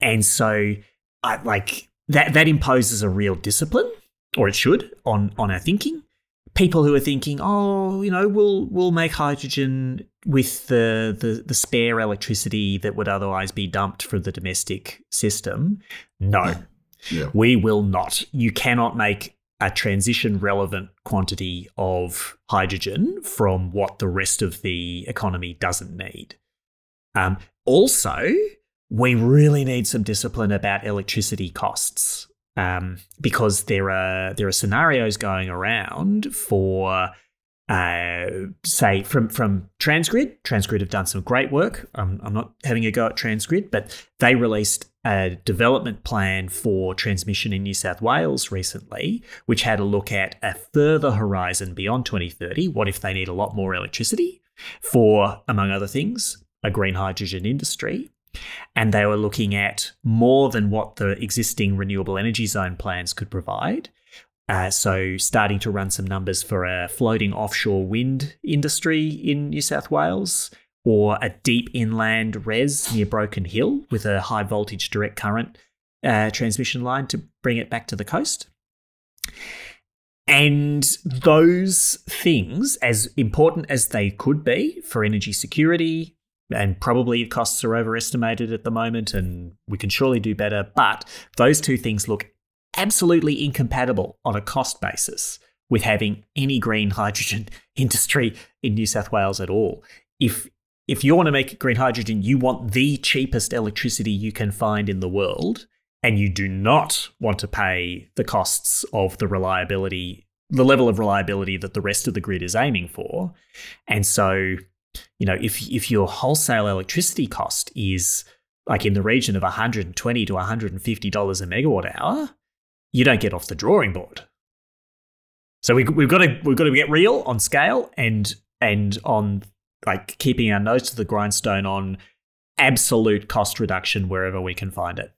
And so, I, like, that, that imposes a real discipline, or it should, on, on our thinking. People who are thinking, oh, you know, we'll we'll make hydrogen with the, the the spare electricity that would otherwise be dumped for the domestic system. No, Yeah. we will not. You cannot make a transition relevant quantity of hydrogen from what the rest of the economy doesn't need. Um, also, we really need some discipline about electricity costs um, because there are there are scenarios going around for uh, say from from Transgrid. Transgrid have done some great work. Um, I'm not having a go at Transgrid, but they released a development plan for transmission in New South Wales recently, which had a look at a further horizon beyond 2030. What if they need a lot more electricity for, among other things, a green hydrogen industry? And they were looking at more than what the existing renewable energy zone plans could provide. Uh, so, starting to run some numbers for a floating offshore wind industry in New South Wales, or a deep inland res near Broken Hill with a high voltage direct current uh, transmission line to bring it back to the coast. And those things, as important as they could be for energy security, and probably costs are overestimated at the moment, and we can surely do better, but those two things look absolutely incompatible on a cost basis with having any green hydrogen industry in New South Wales at all. If if you want to make green hydrogen, you want the cheapest electricity you can find in the world, and you do not want to pay the costs of the reliability, the level of reliability that the rest of the grid is aiming for. And so, you know, if if your wholesale electricity cost is like in the region of 120 to 150 dollars a megawatt hour, you don't get off the drawing board. So we, we've got to we've got to get real on scale and and on like keeping our nose to the grindstone on absolute cost reduction wherever we can find it.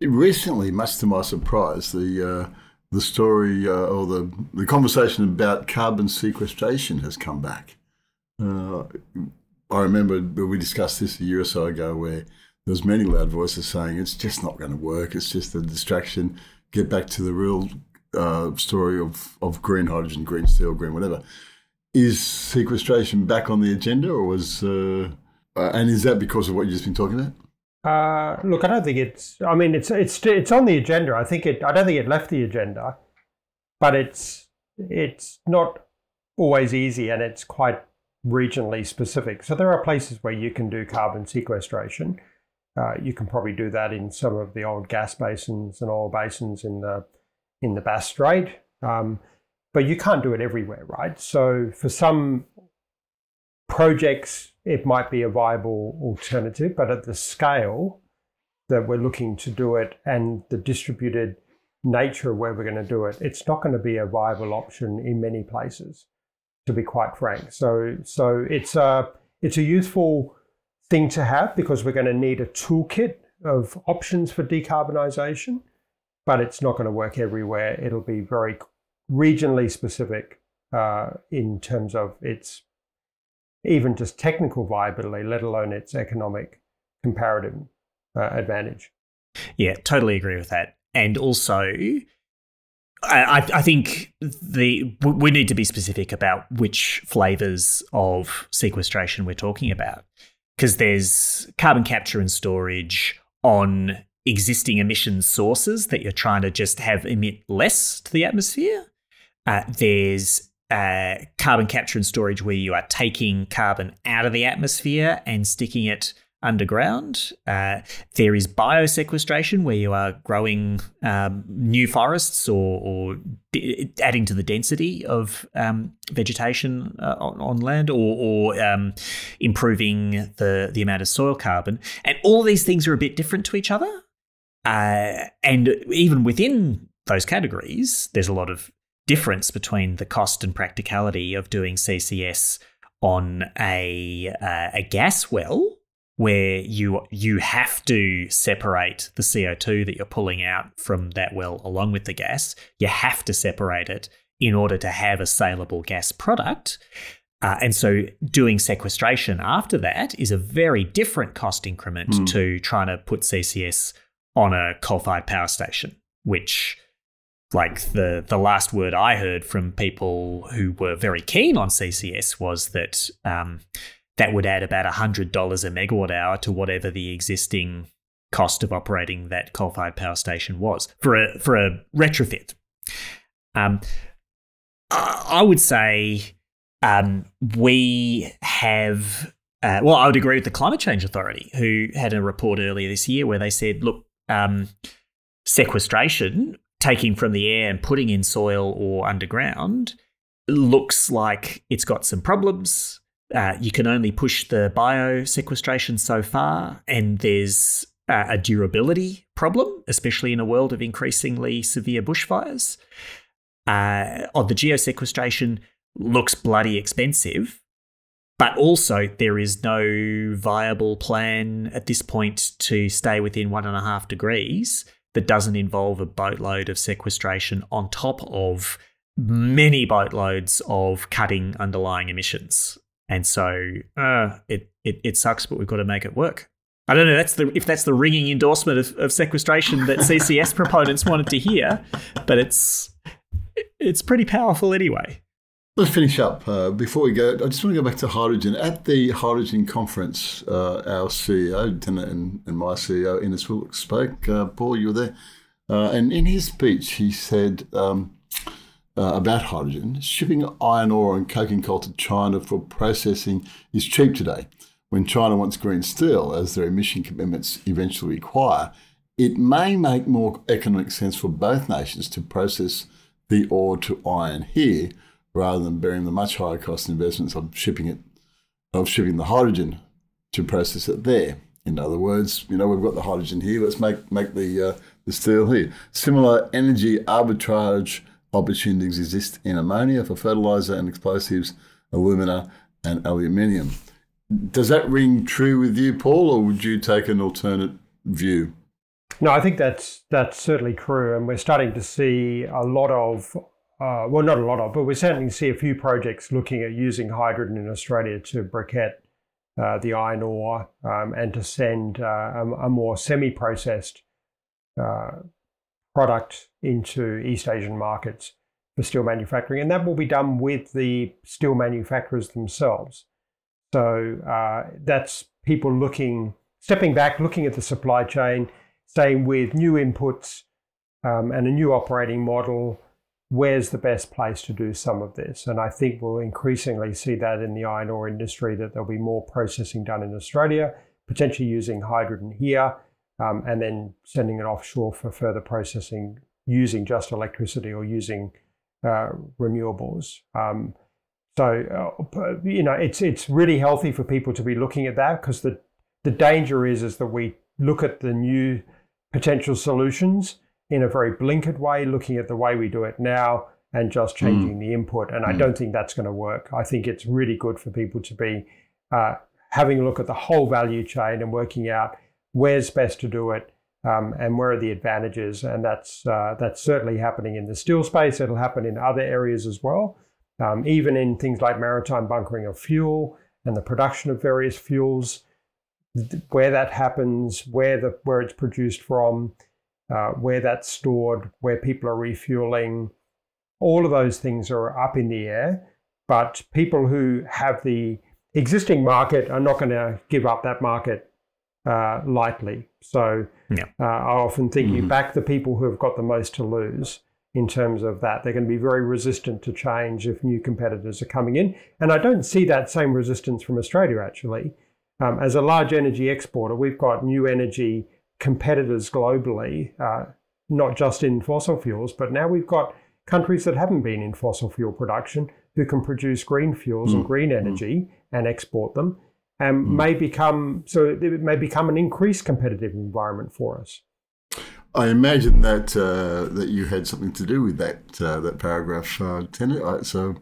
Recently, much to my surprise, the uh, the story uh, or the the conversation about carbon sequestration has come back. Uh, I remember we discussed this a year or so ago, where there was many loud voices saying it's just not going to work. It's just a distraction. Get back to the real uh, story of of green hydrogen, green steel, green whatever. Is sequestration back on the agenda, or was uh, uh, and is that because of what you've just been talking about? Uh, look, I don't think it's. I mean, it's it's it's on the agenda. I think it. I don't think it left the agenda, but it's it's not always easy, and it's quite regionally specific. So there are places where you can do carbon sequestration. Uh, you can probably do that in some of the old gas basins and oil basins in the in the Bass Strait, um, but you can't do it everywhere, right? So for some projects, it might be a viable alternative, but at the scale that we're looking to do it and the distributed nature of where we're going to do it, it's not going to be a viable option in many places, to be quite frank. So, so it's a it's a useful thing to have because we're going to need a toolkit of options for decarbonisation, but it's not going to work everywhere. It'll be very regionally specific uh, in terms of its even just technical viability, let alone its economic comparative uh, advantage. Yeah, totally agree with that. And also, I, I think the we need to be specific about which flavors of sequestration we're talking about, because there's carbon capture and storage on existing emission sources that you're trying to just have emit less to the atmosphere. Uh, there's uh, carbon capture and storage where you are taking carbon out of the atmosphere and sticking it underground. Uh, there is biosequestration, where you are growing um, new forests or, or d- adding to the density of um, vegetation uh, on, land, or, or um, improving the the amount of soil carbon. And all these things are a bit different to each other. Uh, and even within those categories, there's a lot of difference between the cost and practicality of doing CCS on a uh, a gas well where you you have to separate the CO2 that you're pulling out from that well along with the gas. You have to separate it in order to have a saleable gas product. Uh, and so doing sequestration after that is a very different cost increment mm. to trying to put CCS on a coal-fired power station, which like the the last word I heard from people who were very keen on CCS was that um, that would add about $100 a megawatt hour to whatever the existing cost of operating that coal fired power station was for a, for a retrofit. Um, I would say um, we have, uh, well, I would agree with the Climate Change Authority, who had a report earlier this year where they said, look, um, sequestration, taking from the air and putting in soil or underground, looks like it's got some problems uh, you can only push the biosequestration so far, and there's uh, a durability problem, especially in a world of increasingly severe bushfires. Uh, oh, the geosequestration looks bloody expensive, but also there is no viable plan at this point to stay within one and a half degrees that doesn't involve a boatload of sequestration on top of many boatloads of cutting underlying emissions. And so uh, it, it, it sucks, but we've got to make it work. I don't know that's the, if that's the ringing endorsement of, of sequestration that CCS proponents wanted to hear, but it's it's pretty powerful anyway. Let's finish up. Uh, before we go, I just want to go back to hydrogen. At the hydrogen conference, uh, our CEO, Tina, and, and my CEO, Innes Willox, spoke. Uh, Paul, you were there. Uh, and in his speech, he said, um, uh, about hydrogen, shipping iron ore and coking coal to China for processing is cheap today. When China wants green steel, as their emission commitments eventually require, it may make more economic sense for both nations to process the ore to iron here rather than bearing the much higher cost investments of shipping it of shipping the hydrogen to process it there. In other words, you know, we've got the hydrogen here, let's make make the uh, the steel here. Similar energy arbitrage opportunities exist in ammonia for fertilizer and explosives, alumina and aluminium. Does that ring true with you, Paul, or would you take an alternate view? No, I think that's that's certainly true, and we're starting to see a lot of, uh, well, not a lot of, but we certainly see a few projects looking at using hydrogen in Australia to briquette uh, the iron ore um, and to send uh, a, a, more semi-processed uh, product into East Asian markets for steel manufacturing, and that will be done with the steel manufacturers themselves. So uh, that's people looking, stepping back, looking at the supply chain, saying with new inputs um, and a new operating model, where's the best place to do some of this? And I think we'll increasingly see that in the iron ore industry, that there'll be more processing done in Australia, potentially using hydrogen here um, and then sending it offshore for further processing using just electricity or using uh, renewables. Um, so uh, you know, it's it's really healthy for people to be looking at that because the the danger is is that we look at the new potential solutions in a very blinkered way, looking at the way we do it now and just hmm. changing mm. the input. And mm. I don't think that's going to work. I think it's really good for people to be uh, having a look at the whole value chain and working out where's best to do it, um, and where are the advantages. And that's uh, that's certainly happening in the steel space. It'll happen in other areas as well, um, even in things like maritime bunkering of fuel and the production of various fuels. Where that happens, where the where it's produced from, uh, where that's stored, where people are refueling, all of those things are up in the air. But people who have the existing market are not going to give up that market uh, lightly. So yeah. uh, I often think mm-hmm. you back the people who have got the most to lose in terms of that. They're going to be very resistant to change if new competitors are coming in. And I don't see that same resistance from Australia, actually. um, as a large energy exporter, we've got new energy competitors globally, uh, not just in fossil fuels, but now we've got countries that haven't been in fossil fuel production who can produce green fuels mm. and green energy mm. and export them, and mm. may become so it may become an increased competitive environment for us. I imagine that uh, that you had something to do with that uh, that paragraph, uh, Tennant. So,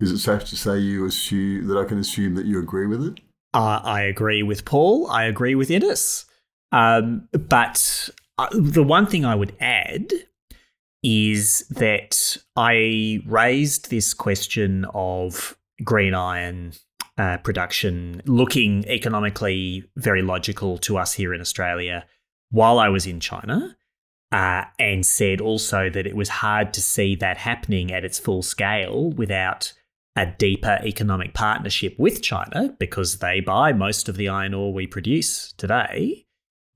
is it safe to say you assume that I can assume that you agree with it? Uh, I agree with Paul. I agree with Innes. Um, but uh, the one thing I would add is that I raised this question of green iron uh, production looking economically very logical to us here in Australia while I was in China. Uh, and said also that it was hard to see that happening at its full scale without a deeper economic partnership with China because they buy most of the iron ore we produce today.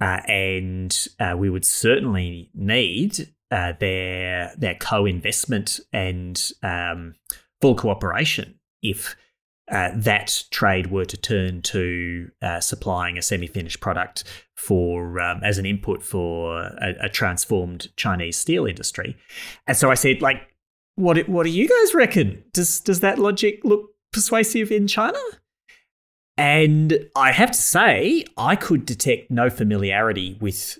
Uh, and uh, we would certainly need uh, their their co-investment and um, full cooperation if uh, that trade were to turn to uh, supplying a semi-finished product for um, as an input for a, a, transformed Chinese steel industry. And so I said, like, what what do you guys reckon? Does does that logic look persuasive in China? And I have to say, I could detect no familiarity with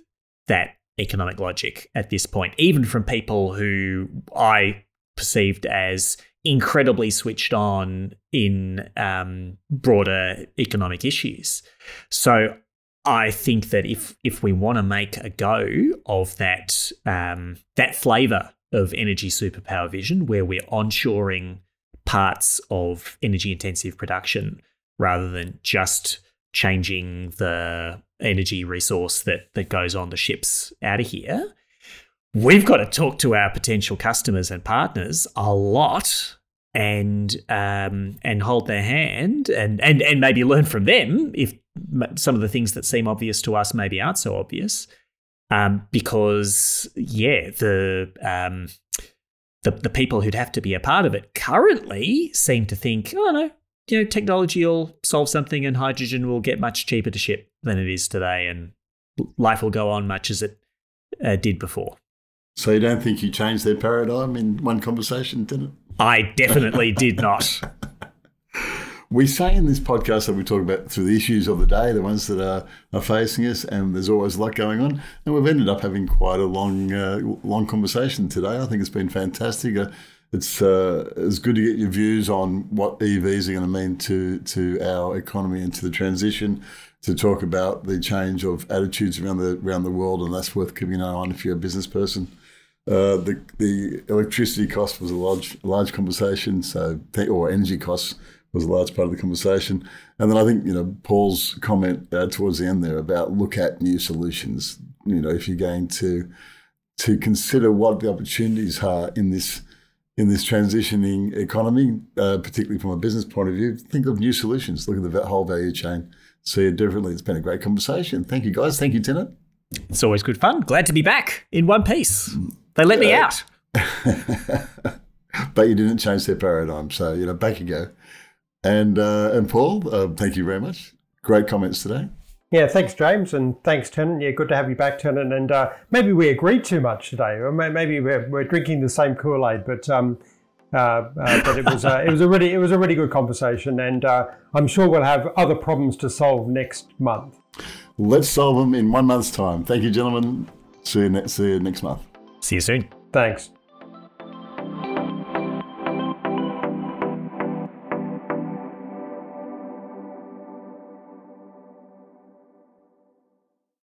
that economic logic at this point, even from people who I perceived as incredibly switched on in um, broader economic issues. So I think that if if we want to make a go of that um, that flavour of energy superpower vision, where we're onshoring parts of energy intensive production rather than just changing the energy resource that that goes on the ships out of here. We've got to talk to our potential customers and partners a lot and um, and hold their hand and, and and maybe learn from them if some of the things that seem obvious to us maybe aren't so obvious. Um, because yeah, the um, the the people who'd have to be a part of it currently seem to think, oh no, you know, technology will solve something and hydrogen will get much cheaper to ship than it is today, and life will go on much as it uh, did before. So you don't think you changed their paradigm in one conversation, did it? I definitely did not. We say in this podcast that we talk about through the issues of the day, the ones that are, are facing us, and there's always a lot going on. And we've ended up having quite a long, uh, long conversation today. I think it's been fantastic. Uh, it's uh, it's good to get your views on what EVs are going to mean to to our economy and to the transition. To talk about the change of attitudes around the around the world, and that's worth keeping an eye on if you're a business person. Uh, the the electricity cost was a large large conversation, so or energy costs was a large part of the conversation. And then I think you know Paul's comment uh, towards the end there about look at new solutions. You know, if you're going to to consider what the opportunities are in this in this transitioning economy, uh, particularly from a business point of view, think of new solutions. Look at the whole value chain. See it differently. It's been a great conversation. Thank you, guys. Thank you, Tennant. It's always good fun. Glad to be back in one piece. They let me out. but you didn't change their paradigm. So, you know, back you go. And, uh, and Paul, uh, thank you very much. Great comments today. Yeah, thanks, James, and thanks, Tennant. Yeah, good to have you back, Tennant. And uh, maybe we agreed too much today, or maybe we're, we're drinking the same Kool Aid. But um, uh, uh, but it was uh, it was a really it was a really good conversation, and uh, I'm sure we'll have other problems to solve next month. Let's solve them in one month's time. Thank you, gentlemen. See you, ne- see you next month. See you soon. Thanks.